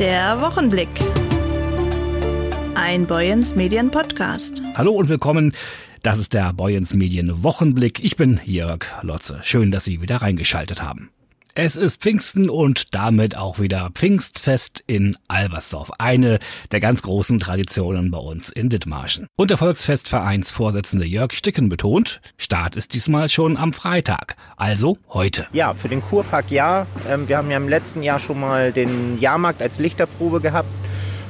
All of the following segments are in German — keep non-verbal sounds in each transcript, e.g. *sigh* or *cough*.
Der Wochenblick. Ein Boyens Medien Podcast. Hallo und willkommen. Das ist der Boyens Medien Wochenblick. Ich bin Jörg Lotze. Schön, dass Sie wieder reingeschaltet haben. Es ist Pfingsten und damit auch wieder Pfingstfest in Albersdorf. Eine der ganz großen Traditionen bei uns in Dithmarschen. Und der Volksfestvereinsvorsitzende Jörg Sticken betont, Start ist diesmal schon am Freitag. Also heute. Ja, für den Kurpark ja. Ähm, wir haben ja im letzten Jahr schon mal den Jahrmarkt als Lichterprobe gehabt.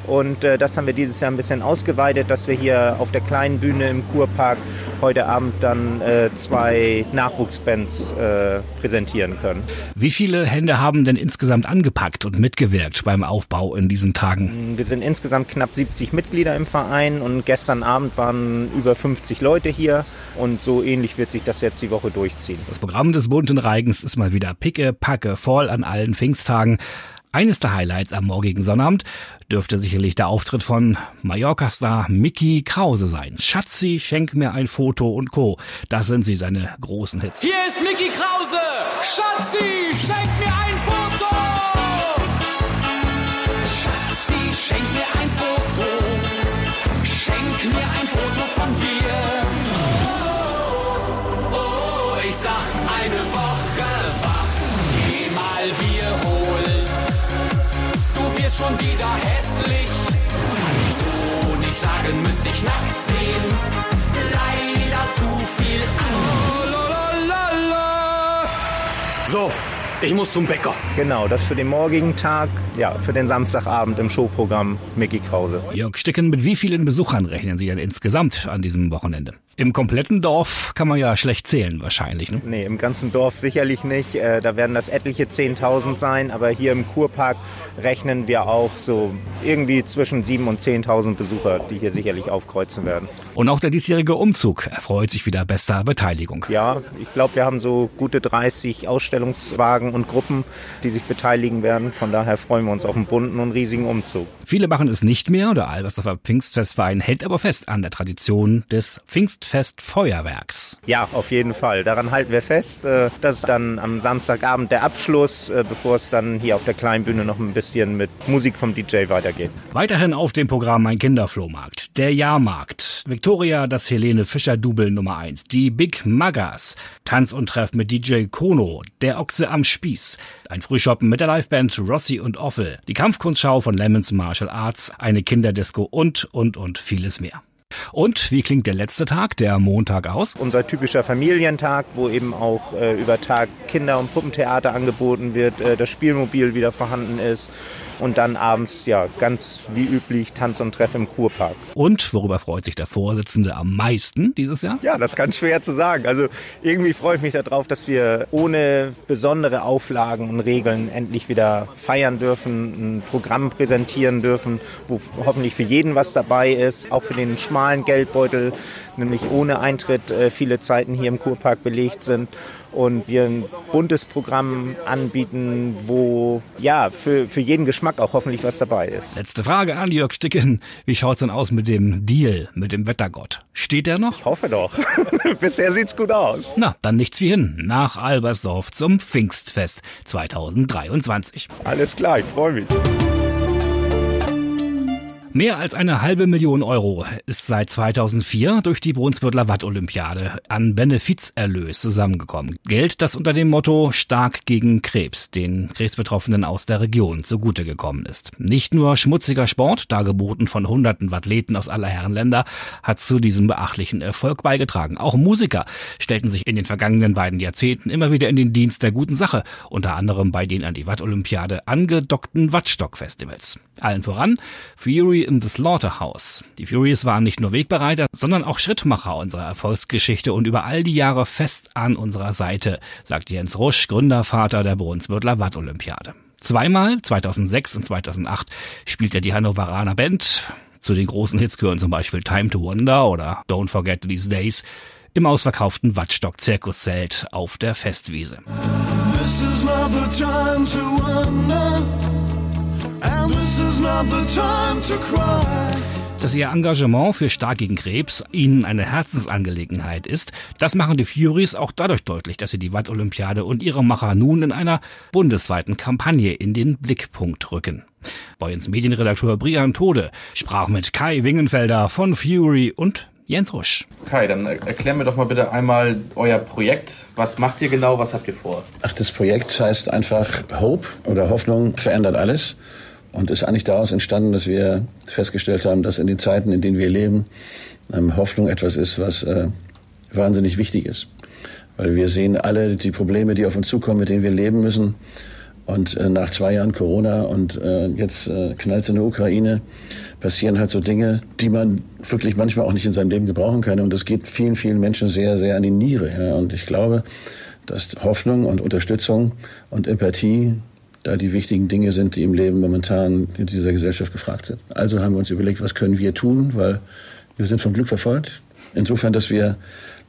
Und äh, das haben wir dieses Jahr ein bisschen ausgeweitet, dass wir hier auf der kleinen Bühne im Kurpark heute Abend dann äh, zwei Nachwuchsbands äh, präsentieren können. Wie viele Hände haben denn insgesamt angepackt und mitgewirkt beim Aufbau in diesen Tagen? Wir sind insgesamt knapp 70 Mitglieder im Verein und gestern Abend waren über 50 Leute hier und so ähnlich wird sich das jetzt die Woche durchziehen. Das Programm des bunten Reigens ist mal wieder picke, packe, voll an allen Pfingsttagen. Eines der Highlights am morgigen Sonnabend dürfte sicherlich der Auftritt von Mallorca-Star Mickey Krause sein. Schatzi, schenk mir ein Foto und Co. Das sind sie seine großen Hits. Hier ist Mickey Krause! Schatzi, schenk mir ein Foto! Schon wieder hässlich. So nicht sagen, müsste ich nackt sehen. Leider zu viel an. So, ich muss zum Bäcker. Genau, das für den morgigen Tag, ja, für den Samstagabend im Showprogramm Mickey Krause. Jörg Sticken, mit wie vielen Besuchern rechnen Sie denn insgesamt an diesem Wochenende? Im kompletten Dorf kann man ja schlecht zählen wahrscheinlich, ne? Nee, im ganzen Dorf sicherlich nicht. Äh, da werden das etliche 10.000 sein, aber hier im Kurpark rechnen wir auch so irgendwie zwischen 7.000 und 10.000 Besucher, die hier sicherlich aufkreuzen werden. Und auch der diesjährige Umzug erfreut sich wieder bester Beteiligung. Ja, ich glaube, wir haben so gute 30 Ausstellungswagen und Gruppen, die sich beteiligen werden. Von daher freuen wir uns auf einen bunten und riesigen Umzug. Viele machen es nicht mehr. Der Albersdorfer Pfingstfestverein hält aber fest an der Tradition des Pfingstfestfeuerwerks. Ja, auf jeden Fall. Daran halten wir fest. Äh, Das ist dann am Samstagabend der Abschluss, äh, bevor es dann hier auf der kleinen Bühne noch ein bisschen mit Musik vom DJ weitergeht. Weiterhin auf dem Programm ein Kinderflohmarkt, der Jahrmarkt, Victoria, das Helene Fischer Double Nummer 1, die Big Magas, Tanz und Treff mit DJ Kono, der Ochse am Spieß, ein Frühshoppen mit der Liveband Rossi und Offel, die Kampfkunstschau von Lemons Martial Arts, eine Kinderdisco und, und, und vieles mehr. Und wie klingt der letzte Tag, der Montag aus? Unser typischer Familientag, wo eben auch äh, über Tag Kinder- und Puppentheater angeboten wird, äh, das Spielmobil wieder vorhanden ist und dann abends, ja, ganz wie üblich Tanz und Treff im Kurpark. Und worüber freut sich der Vorsitzende am meisten dieses Jahr? Ja, das ist ganz schwer zu sagen. Also irgendwie freue ich mich darauf, dass wir ohne besondere Auflagen und Regeln endlich wieder feiern dürfen, ein Programm präsentieren dürfen, wo hoffentlich für jeden was dabei ist, auch für den schmalen Geldbeutel, nämlich ohne Eintritt äh, viele Zeiten hier im Kurpark belegt sind und wir ein buntes Programm anbieten, wo ja für, für jeden Geschmack auch hoffentlich was dabei ist. Letzte Frage an Jörg Sticken. Wie schaut's denn aus mit dem Deal, mit dem Wettergott? Steht der noch? Ich hoffe doch. *laughs* Bisher sieht's gut aus. Na, dann nichts wie hin. Nach Albersdorf zum Pfingstfest 2023. Alles klar, ich freue mich. Mehr als eine halbe Million Euro ist seit 2004 durch die Brunsbüttler Watt-Olympiade an Benefizerlös zusammengekommen. Geld, das unter dem Motto Stark gegen Krebs den Krebsbetroffenen aus der Region zugute gekommen ist. Nicht nur schmutziger Sport, dargeboten von hunderten Athleten aus aller Herren Länder, hat zu diesem beachtlichen Erfolg beigetragen. Auch Musiker stellten sich in den vergangenen beiden Jahrzehnten immer wieder in den Dienst der guten Sache, unter anderem bei den an die Watt-Olympiade angedockten Wattstock-Festivals. Allen voran Fury in the Slaughterhouse. Die Furies waren nicht nur Wegbereiter, sondern auch Schrittmacher unserer Erfolgsgeschichte und über all die Jahre fest an unserer Seite, sagt Jens Rusch, Gründervater der Brunsbüttler Watt-Olympiade. Zweimal, 2006 und 2008, spielt er die Hannoveraner Band. Zu den großen Hits gehören zum Beispiel Time to Wonder oder Don't Forget These Days im ausverkauften Wattstock Zirkuszelt auf der Festwiese. This is not the time to wonder, Dass ihr Engagement für Stark gegen Krebs ihnen eine Herzensangelegenheit ist, das machen die Furies auch dadurch deutlich, dass sie die Watt-Olympiade und ihre Macher nun in einer bundesweiten Kampagne in den Blickpunkt rücken. Boyens Medienredakteur Brian Tode sprach mit Kai Wingenfelder von Fury und Jens Rusch. Kai, dann erklär mir doch mal bitte einmal euer Projekt. Was macht ihr genau? Was habt ihr vor? Ach, das Projekt heißt einfach Hope oder Hoffnung verändert alles und ist eigentlich daraus entstanden, dass wir festgestellt haben, dass in den Zeiten, in denen wir leben, ähm, Hoffnung etwas ist, was äh, wahnsinnig wichtig ist. Weil wir sehen alle die Probleme, die auf uns zukommen, mit denen wir leben müssen. Und äh, nach zwei Jahren Corona und äh, jetzt äh, knallt es in der Ukraine, passieren halt so Dinge, die man wirklich manchmal auch nicht in seinem Leben gebrauchen kann. Und das geht vielen, vielen Menschen sehr, sehr an die Niere. Und ich glaube, dass Hoffnung und Unterstützung und Empathie da die wichtigen Dinge sind, die im Leben momentan in dieser Gesellschaft gefragt sind. Also haben wir uns überlegt, was können wir tun, weil wir sind vom Glück verfolgt. Insofern, dass wir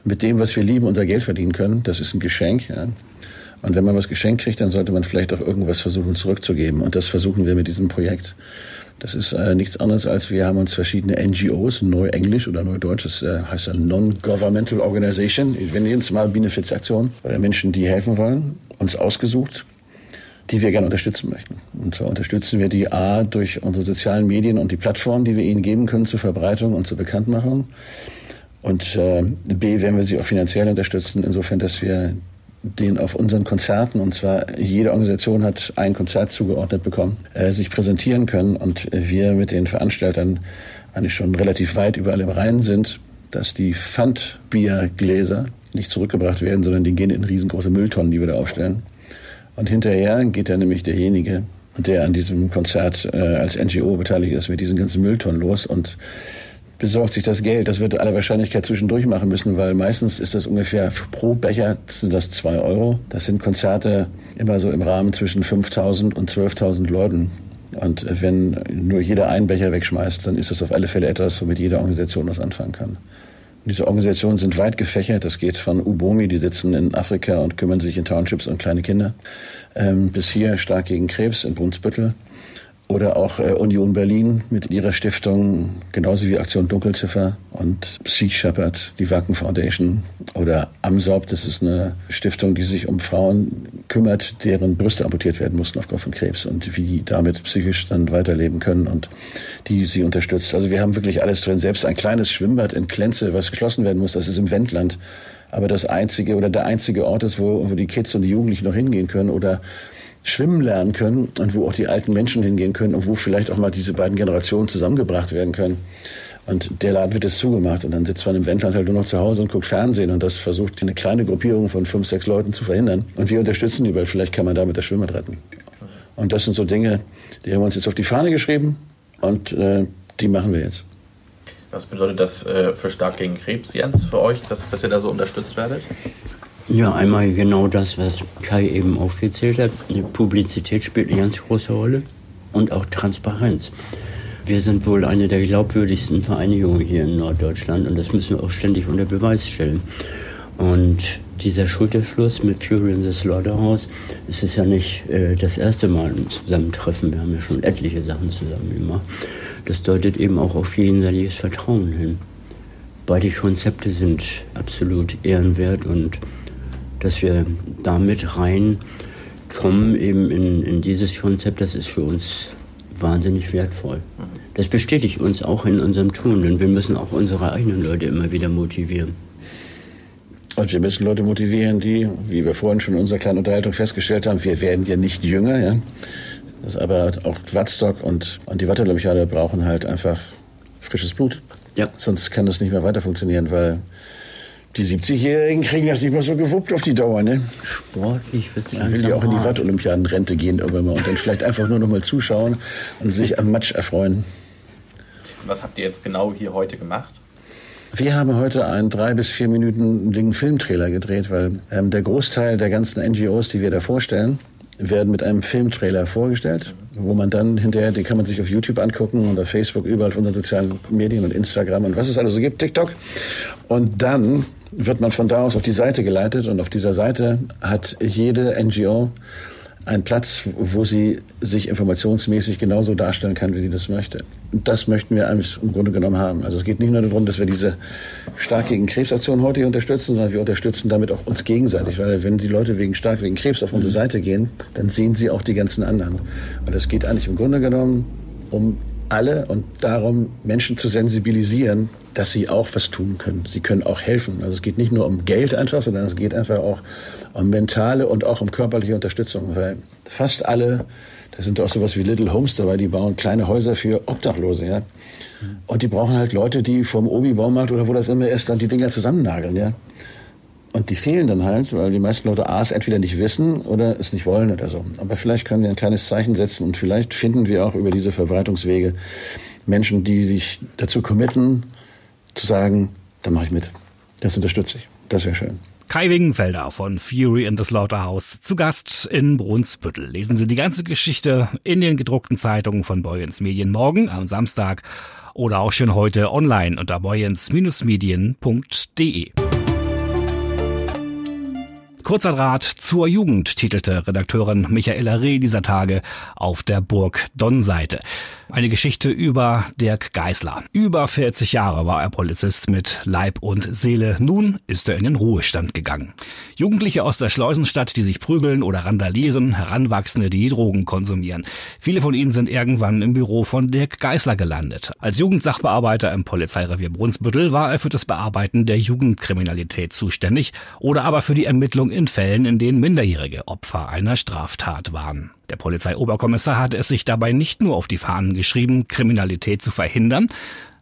mit dem, was wir lieben, unser Geld verdienen können. Das ist ein Geschenk. Ja. Und wenn man was geschenkt kriegt, dann sollte man vielleicht auch irgendwas versuchen zurückzugeben. Und das versuchen wir mit diesem Projekt. Das ist äh, nichts anderes als wir haben uns verschiedene NGOs, Neuenglisch oder Neudeutsch, das äh, heißt eine Non-Governmental Organization, nennen es mal Benefizaktion, oder Menschen, die helfen wollen, uns ausgesucht die wir gerne unterstützen möchten. Und zwar unterstützen wir die A durch unsere sozialen Medien und die Plattformen, die wir ihnen geben können zur Verbreitung und zur Bekanntmachung. Und äh, B werden wir sie auch finanziell unterstützen, insofern, dass wir den auf unseren Konzerten, und zwar jede Organisation hat ein Konzert zugeordnet bekommen, äh, sich präsentieren können und wir mit den Veranstaltern eigentlich schon relativ weit überall im Rhein sind, dass die Pfandbiergläser nicht zurückgebracht werden, sondern die gehen in riesengroße Mülltonnen, die wir da aufstellen. Und hinterher geht dann nämlich derjenige, der an diesem Konzert äh, als NGO beteiligt ist, mit diesen ganzen Mülltonnen los und besorgt sich das Geld. Das wird aller Wahrscheinlichkeit zwischendurch machen müssen, weil meistens ist das ungefähr pro Becher sind das zwei Euro. Das sind Konzerte immer so im Rahmen zwischen 5.000 und 12.000 Leuten. Und wenn nur jeder einen Becher wegschmeißt, dann ist das auf alle Fälle etwas, womit jede Organisation was anfangen kann. Diese Organisationen sind weit gefächert. Das geht von Ubomi, die sitzen in Afrika und kümmern sich in Townships um kleine Kinder, ähm, bis hier stark gegen Krebs in Brunsbüttel. Oder auch äh, Union Berlin mit ihrer Stiftung, genauso wie Aktion Dunkelziffer und Sea Shepherd, die Wacken Foundation. Oder AMSOB, das ist eine Stiftung, die sich um Frauen kümmert, deren Brüste amputiert werden mussten aufgrund von Krebs und wie die damit psychisch dann weiterleben können und die sie unterstützt. Also wir haben wirklich alles drin. Selbst ein kleines Schwimmbad in Klenze, was geschlossen werden muss, das ist im Wendland. Aber das einzige oder der einzige Ort ist, wo, wo die Kids und die Jugendlichen noch hingehen können oder schwimmen lernen können und wo auch die alten Menschen hingehen können und wo vielleicht auch mal diese beiden Generationen zusammengebracht werden können. Und der Laden wird jetzt zugemacht und dann sitzt man im Wendland halt nur noch zu Hause und guckt Fernsehen und das versucht eine kleine Gruppierung von fünf, sechs Leuten zu verhindern. Und wir unterstützen die, weil vielleicht kann man damit das Schwimmen retten. Und das sind so Dinge, die haben wir uns jetzt auf die Fahne geschrieben und äh, die machen wir jetzt. Was bedeutet das äh, für Stark gegen Krebs, Jens, für euch, dass, dass ihr da so unterstützt werdet? Ja, einmal genau das, was Kai eben aufgezählt hat. Publizität spielt eine ganz große Rolle und auch Transparenz. Wir sind wohl eine der glaubwürdigsten Vereinigungen hier in Norddeutschland und das müssen wir auch ständig unter Beweis stellen. Und dieser Schulterschluss mit Fury in the Slaughterhouse, es ist ja nicht äh, das erste Mal ein Zusammentreffen. Wir haben ja schon etliche Sachen zusammen gemacht. Das deutet eben auch auf jenseitiges Vertrauen hin. Beide Konzepte sind absolut ehrenwert und dass wir damit reinkommen eben in, in dieses Konzept, das ist für uns wahnsinnig wertvoll. Das bestätigt uns auch in unserem Tun, denn wir müssen auch unsere eigenen Leute immer wieder motivieren. Und wir müssen Leute motivieren, die, wie wir vorhin schon in unserer kleinen Unterhaltung festgestellt haben, wir werden ja nicht jünger, ja. Das aber auch Wattstock und, und die Watteolympiade brauchen halt einfach frisches Blut. Ja. Sonst kann das nicht mehr weiter funktionieren, weil die 70-Jährigen kriegen das nicht mehr so gewuppt auf die Dauer, ne? Sportlich wird Man will ja auch in die Watt-Olympiadenrente gehen irgendwann mal und dann vielleicht einfach nur noch mal zuschauen und sich am Matsch erfreuen. Was habt ihr jetzt genau hier heute gemacht? Wir haben heute einen drei bis vier Minuten Ding Filmtrailer gedreht, weil ähm, der Großteil der ganzen NGOs, die wir da vorstellen, werden mit einem Filmtrailer vorgestellt, wo man dann hinterher, den kann man sich auf YouTube angucken und auf Facebook, überall von unseren sozialen Medien und Instagram und was es alles so gibt, TikTok. Und dann wird man von da aus auf die Seite geleitet und auf dieser Seite hat jede NGO ein Platz, wo sie sich informationsmäßig genauso darstellen kann, wie sie das möchte. Und das möchten wir eigentlich im Grunde genommen haben. Also es geht nicht nur darum, dass wir diese Stark gegen Krebsaktion heute hier unterstützen, sondern wir unterstützen damit auch uns gegenseitig. Weil wenn die Leute wegen Stark wegen Krebs auf unsere Seite gehen, dann sehen sie auch die ganzen anderen. Und es geht eigentlich im Grunde genommen um alle und darum, Menschen zu sensibilisieren, dass sie auch was tun können. Sie können auch helfen. Also es geht nicht nur um Geld einfach, sondern es geht einfach auch um mentale und auch um körperliche Unterstützung. Weil fast alle, da sind auch sowas wie Little Homes dabei, die bauen kleine Häuser für Obdachlose, ja. Und die brauchen halt Leute, die vom Obi-Baumarkt oder wo das immer ist, dann die Dinger zusammennageln, ja. Und die fehlen dann halt, weil die meisten Leute A es entweder nicht wissen oder es nicht wollen oder so. Aber vielleicht können wir ein kleines Zeichen setzen und vielleicht finden wir auch über diese Verbreitungswege Menschen, die sich dazu committen, zu sagen, da mache ich mit. Das unterstütze ich. Das wäre schön. Kai Wingenfelder von Fury in the Slaughterhouse zu Gast in Brunsbüttel. Lesen Sie die ganze Geschichte in den gedruckten Zeitungen von Boyens Medien morgen am Samstag oder auch schon heute online unter boyens-medien.de. Kurzer Draht zur Jugend, titelte Redakteurin Michaela Reh dieser Tage auf der Burg Donn-Seite. Eine Geschichte über Dirk Geisler. Über 40 Jahre war er Polizist mit Leib und Seele. Nun ist er in den Ruhestand gegangen. Jugendliche aus der Schleusenstadt, die sich prügeln oder randalieren, Heranwachsende, die Drogen konsumieren. Viele von ihnen sind irgendwann im Büro von Dirk Geisler gelandet. Als Jugendsachbearbeiter im Polizeirevier Brunsbüttel war er für das Bearbeiten der Jugendkriminalität zuständig oder aber für die Ermittlung in Fällen, in denen Minderjährige Opfer einer Straftat waren. Der Polizeioberkommissar hatte es sich dabei nicht nur auf die Fahnen geschrieben, Kriminalität zu verhindern,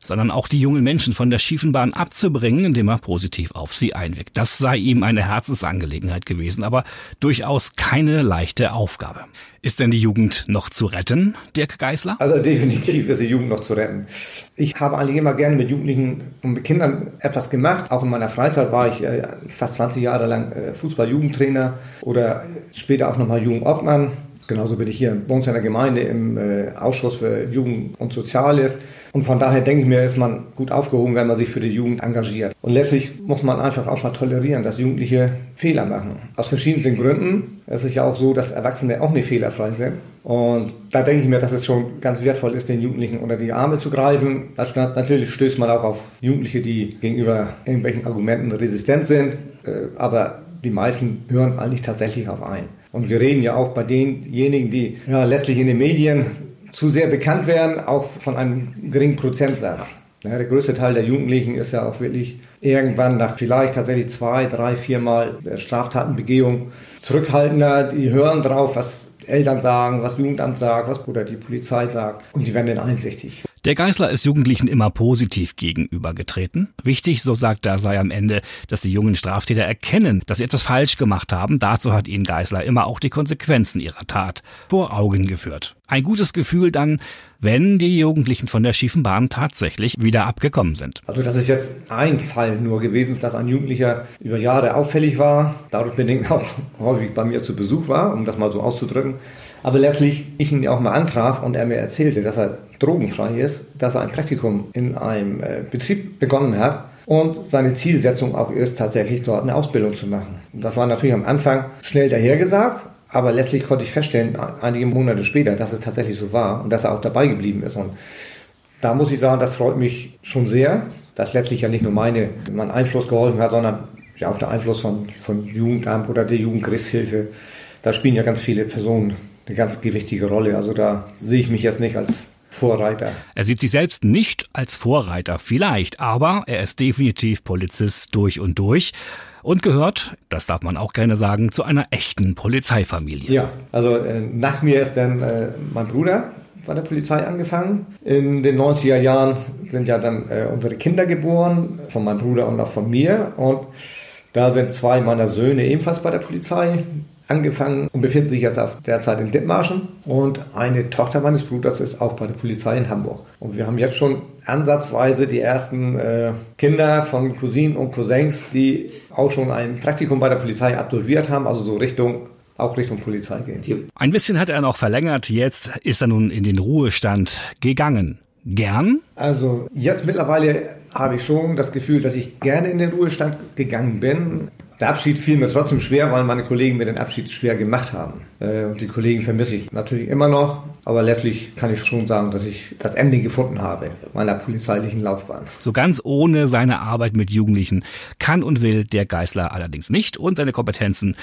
sondern auch die jungen Menschen von der schiefen Bahn abzubringen, indem er positiv auf sie einwirkt. Das sei ihm eine Herzensangelegenheit gewesen, aber durchaus keine leichte Aufgabe. Ist denn die Jugend noch zu retten, Dirk Geisler? Also definitiv ist die Jugend noch zu retten. Ich habe eigentlich immer gerne mit Jugendlichen und mit Kindern etwas gemacht. Auch in meiner Freizeit war ich äh, fast 20 Jahre lang äh, Fußball-Jugendtrainer oder später auch nochmal Jugendobmann. Genauso bin ich hier bei uns in der Gemeinde im äh, Ausschuss für Jugend und Soziales. Und von daher denke ich mir, ist man gut aufgehoben, wenn man sich für die Jugend engagiert. Und letztlich muss man einfach auch mal tolerieren, dass Jugendliche Fehler machen. Aus verschiedensten Gründen. Es ist ja auch so, dass Erwachsene auch nicht fehlerfrei sind. Und da denke ich mir, dass es schon ganz wertvoll ist, den Jugendlichen unter die Arme zu greifen. Also natürlich stößt man auch auf Jugendliche, die gegenüber irgendwelchen Argumenten resistent sind. Äh, aber die meisten hören eigentlich tatsächlich auf ein. Und wir reden ja auch bei denjenigen, die ja, letztlich in den Medien zu sehr bekannt werden, auch von einem geringen Prozentsatz. Ja, der größte Teil der Jugendlichen ist ja auch wirklich irgendwann nach vielleicht tatsächlich zwei, drei, viermal Straftatenbegehung zurückhaltender. Die hören drauf, was Eltern sagen, was Jugendamt sagt, was oder die Polizei sagt und die werden dann einsichtig. Der Geißler ist Jugendlichen immer positiv gegenübergetreten. Wichtig, so sagt er, sei am Ende, dass die jungen Straftäter erkennen, dass sie etwas falsch gemacht haben. Dazu hat ihnen Geißler immer auch die Konsequenzen ihrer Tat vor Augen geführt. Ein gutes Gefühl dann, wenn die Jugendlichen von der schiefen Bahn tatsächlich wieder abgekommen sind. Also das ist jetzt ein Fall nur gewesen, dass ein Jugendlicher über Jahre auffällig war, dadurch bedingt auch *laughs* häufig bei mir zu Besuch war, um das mal so auszudrücken. Aber letztlich ich ihn auch mal antraf und er mir erzählte, dass er drogenfrei ist, dass er ein Praktikum in einem äh, Betrieb begonnen hat und seine Zielsetzung auch ist, tatsächlich dort eine Ausbildung zu machen. Das war natürlich am Anfang schnell dahergesagt, aber letztlich konnte ich feststellen, einige Monate später, dass es tatsächlich so war und dass er auch dabei geblieben ist. Und da muss ich sagen, das freut mich schon sehr, dass letztlich ja nicht nur meine, mein Einfluss geholfen hat, sondern ja auch der Einfluss von, von Jugendamt oder der Jugendgeristhilfe. Da spielen ja ganz viele Personen eine ganz gewichtige Rolle. Also da sehe ich mich jetzt nicht als Vorreiter. Er sieht sich selbst nicht als Vorreiter, vielleicht, aber er ist definitiv Polizist durch und durch und gehört, das darf man auch gerne sagen, zu einer echten Polizeifamilie. Ja, also äh, nach mir ist dann äh, mein Bruder bei der Polizei angefangen. In den 90er Jahren sind ja dann äh, unsere Kinder geboren, von meinem Bruder und auch von mir. Und da sind zwei meiner Söhne ebenfalls bei der Polizei angefangen und befindet sich jetzt derzeit in Dithmarschen. Und eine Tochter meines Bruders ist auch bei der Polizei in Hamburg. Und wir haben jetzt schon ansatzweise die ersten äh, Kinder von Cousinen und Cousins, die auch schon ein Praktikum bei der Polizei absolviert haben, also so Richtung auch Richtung Polizei gehen. Ein bisschen hat er noch verlängert, jetzt ist er nun in den Ruhestand gegangen. Gern? Also jetzt mittlerweile habe ich schon das Gefühl, dass ich gerne in den Ruhestand gegangen bin. Der Abschied fiel mir trotzdem schwer, weil meine Kollegen mir den Abschied schwer gemacht haben. Äh, und die Kollegen vermisse ich natürlich immer noch, aber letztlich kann ich schon sagen, dass ich das Ende gefunden habe meiner polizeilichen Laufbahn. So ganz ohne seine Arbeit mit Jugendlichen kann und will der Geißler allerdings nicht und seine Kompetenzen,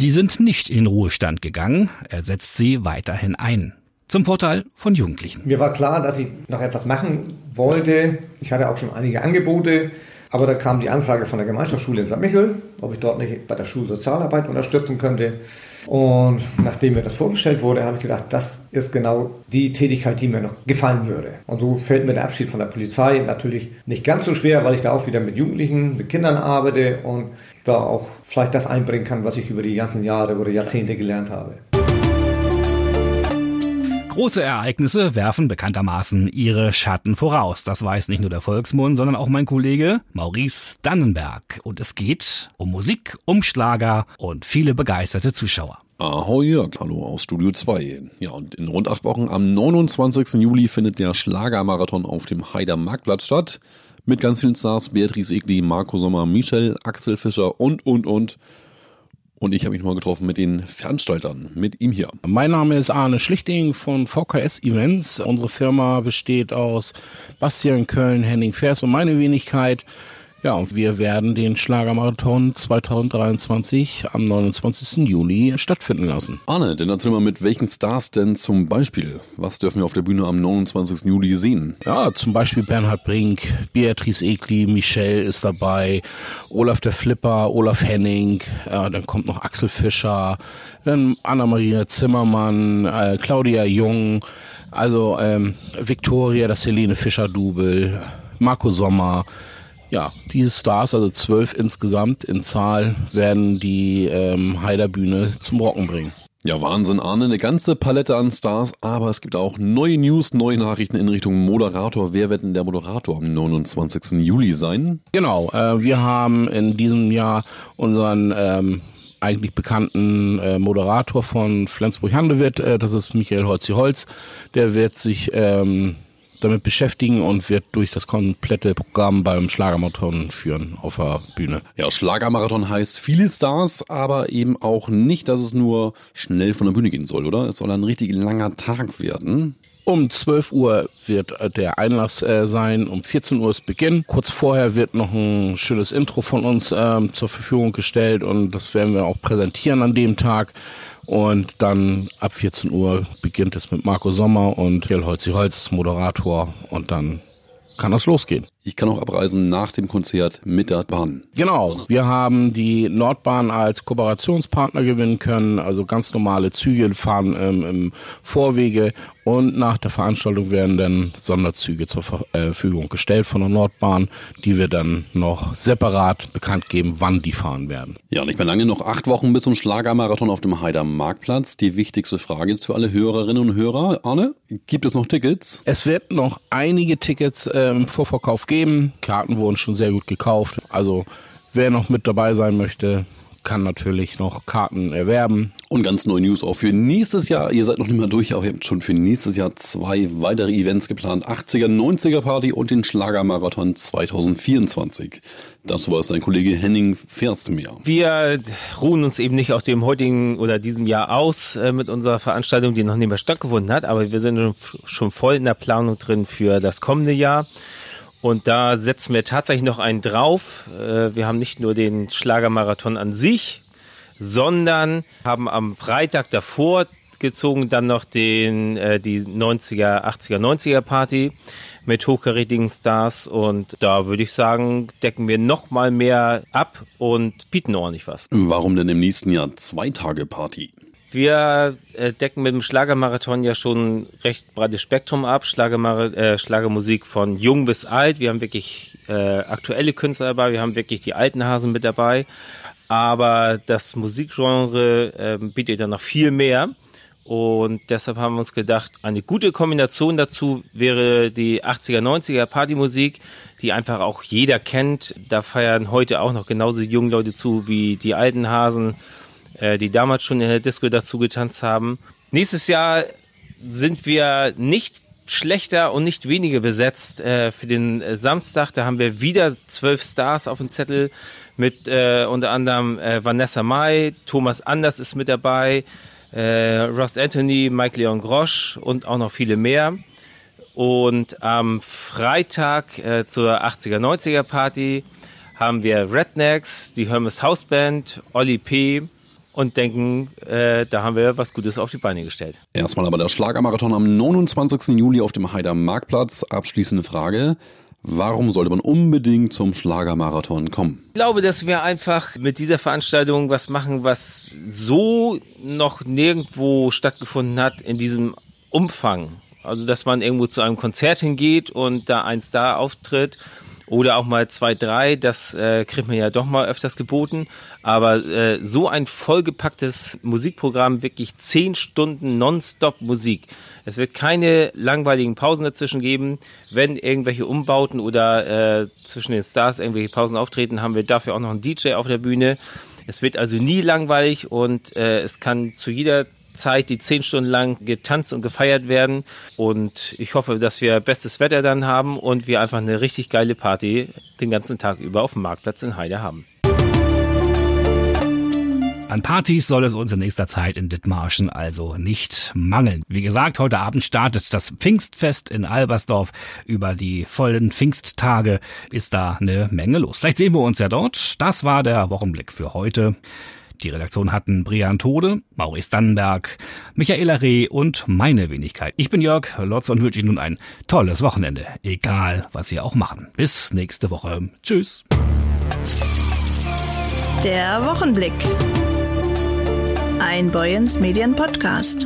die sind nicht in Ruhestand gegangen. Er setzt sie weiterhin ein. Zum Vorteil von Jugendlichen. Mir war klar, dass ich noch etwas machen wollte. Ich hatte auch schon einige Angebote. Aber da kam die Anfrage von der Gemeinschaftsschule in St. Michel, ob ich dort nicht bei der Schulsozialarbeit unterstützen könnte. Und nachdem mir das vorgestellt wurde, habe ich gedacht, das ist genau die Tätigkeit, die mir noch gefallen würde. Und so fällt mir der Abschied von der Polizei natürlich nicht ganz so schwer, weil ich da auch wieder mit Jugendlichen, mit Kindern arbeite und da auch vielleicht das einbringen kann, was ich über die ganzen Jahre oder Jahrzehnte gelernt habe. Große Ereignisse werfen bekanntermaßen ihre Schatten voraus. Das weiß nicht nur der Volksmund, sondern auch mein Kollege Maurice Dannenberg. Und es geht um Musik, um Schlager und viele begeisterte Zuschauer. Ahoi Jörg, hallo aus Studio 2. Ja, und in rund acht Wochen am 29. Juli findet der Schlagermarathon auf dem Heider Marktplatz statt. Mit ganz vielen Stars, Beatrice Egli, Marco Sommer, Michel, Axel Fischer und, und, und. Und ich habe mich mal getroffen mit den Veranstaltern, mit ihm hier. Mein Name ist Arne Schlichting von VKS Events. Unsere Firma besteht aus Bastian Köln, Henning Vers und meine Wenigkeit. Ja, und wir werden den Schlagermarathon 2023 am 29. Juli stattfinden lassen. Arne, dann erzähl mal, mit welchen Stars denn zum Beispiel? Was dürfen wir auf der Bühne am 29. Juli sehen? Ja, zum Beispiel Bernhard Brink, Beatrice Egli, Michelle ist dabei, Olaf der Flipper, Olaf Henning, ja, dann kommt noch Axel Fischer, dann Anna-Maria Zimmermann, äh, Claudia Jung, also ähm, Victoria, das Helene Fischer-Double, Marco Sommer, ja, diese Stars, also zwölf insgesamt in Zahl, werden die ähm, Heiderbühne zum Rocken bringen. Ja, Wahnsinn, Arne, eine ganze Palette an Stars, aber es gibt auch neue News, neue Nachrichten in Richtung Moderator. Wer wird denn der Moderator am 29. Juli sein? Genau, äh, wir haben in diesem Jahr unseren ähm, eigentlich bekannten äh, Moderator von Flensburg-Handewitt, äh, das ist Michael Holzi-Holz. Der wird sich ähm, damit beschäftigen und wird durch das komplette Programm beim Schlagermarathon führen auf der Bühne. Ja, Schlagermarathon heißt viele Stars, aber eben auch nicht, dass es nur schnell von der Bühne gehen soll, oder? Es soll ein richtig langer Tag werden. Um 12 Uhr wird der Einlass äh, sein, um 14 Uhr ist Beginn. Kurz vorher wird noch ein schönes Intro von uns ähm, zur Verfügung gestellt und das werden wir auch präsentieren an dem Tag. Und dann ab 14 Uhr beginnt es mit Marco Sommer und Jell Holzi Holz, Moderator. Und dann kann das losgehen. Ich kann auch abreisen nach dem Konzert mit der Bahn. Genau. Wir haben die Nordbahn als Kooperationspartner gewinnen können. Also ganz normale Züge fahren ähm, im Vorwege und nach der Veranstaltung werden dann Sonderzüge zur äh, Verfügung gestellt von der Nordbahn, die wir dann noch separat bekannt geben, wann die fahren werden. Ja, nicht mehr lange, noch acht Wochen bis zum Schlagermarathon auf dem Heider Marktplatz. Die wichtigste Frage jetzt für alle Hörerinnen und Hörer. Arne, gibt es noch Tickets? Es wird noch einige Tickets äh, im Vorverkauf geben. Karten wurden schon sehr gut gekauft. Also wer noch mit dabei sein möchte, kann natürlich noch Karten erwerben. Und ganz neue News auch für nächstes Jahr. Ihr seid noch nicht mal durch, aber ihr habt schon für nächstes Jahr zwei weitere Events geplant. 80er, 90er Party und den Schlagermarathon 2024. Das war es sein Kollege Henning Ferstmeer. Wir ruhen uns eben nicht auf dem heutigen oder diesem Jahr aus äh, mit unserer Veranstaltung, die noch nicht mehr stattgefunden hat, aber wir sind schon voll in der Planung drin für das kommende Jahr. Und da setzen wir tatsächlich noch einen drauf. Äh, wir haben nicht nur den Schlagermarathon an sich, sondern haben am Freitag davor gezogen dann noch den äh, die 90er, 80er, 90er Party mit hochkarätigen Stars und da würde ich sagen, decken wir noch mal mehr ab und bieten ordentlich was. Warum denn im nächsten Jahr zwei Tage Party? Wir äh, decken mit dem Schlagermarathon ja schon recht breites Spektrum ab. Schlagermar äh, Schlagermusik von jung bis alt. Wir haben wirklich äh, aktuelle Künstler dabei. Wir haben wirklich die alten Hasen mit dabei. Aber das Musikgenre äh, bietet ja noch viel mehr. Und deshalb haben wir uns gedacht, eine gute Kombination dazu wäre die 80er, 90er Partymusik, die einfach auch jeder kennt. Da feiern heute auch noch genauso junge Leute zu wie die alten Hasen äh, die damals schon in der Disco dazu getanzt haben. Nächstes Jahr sind wir nicht schlechter und nicht weniger besetzt äh, für den äh, Samstag. Da haben wir wieder zwölf Stars auf dem Zettel mit äh, unter anderem äh, Vanessa Mai, Thomas Anders ist mit dabei, äh, Ross Anthony, Mike Leon Grosch und auch noch viele mehr. Und am Freitag äh, zur 80er, 90er Party haben wir Rednecks, die Hermes Houseband, Olli P., und denken, äh, da haben wir was Gutes auf die Beine gestellt. Erstmal aber der Schlagermarathon am 29. Juli auf dem Heider Marktplatz. Abschließende Frage. Warum sollte man unbedingt zum Schlagermarathon kommen? Ich glaube, dass wir einfach mit dieser Veranstaltung was machen, was so noch nirgendwo stattgefunden hat in diesem Umfang. Also, dass man irgendwo zu einem Konzert hingeht und da ein Star auftritt oder auch mal zwei, drei, das äh, kriegt man ja doch mal öfters geboten. Aber äh, so ein vollgepacktes Musikprogramm, wirklich zehn Stunden nonstop Musik. Es wird keine langweiligen Pausen dazwischen geben. Wenn irgendwelche Umbauten oder äh, zwischen den Stars irgendwelche Pausen auftreten, haben wir dafür auch noch einen DJ auf der Bühne. Es wird also nie langweilig und äh, es kann zu jeder Zeit, die zehn Stunden lang getanzt und gefeiert werden. Und ich hoffe, dass wir bestes Wetter dann haben und wir einfach eine richtig geile Party den ganzen Tag über auf dem Marktplatz in Heide haben. An Partys soll es uns in nächster Zeit in Dithmarschen also nicht mangeln. Wie gesagt, heute Abend startet das Pfingstfest in Albersdorf. Über die vollen Pfingsttage ist da eine Menge los. Vielleicht sehen wir uns ja dort. Das war der Wochenblick für heute. Die Redaktion hatten Brian Tode, Maurice Dannenberg, Michaela Reh und meine Wenigkeit. Ich bin Jörg Lotz und wünsche Ihnen nun ein tolles Wochenende, egal was Sie auch machen. Bis nächste Woche. Tschüss. Der Wochenblick. Ein Boyens Medien Podcast.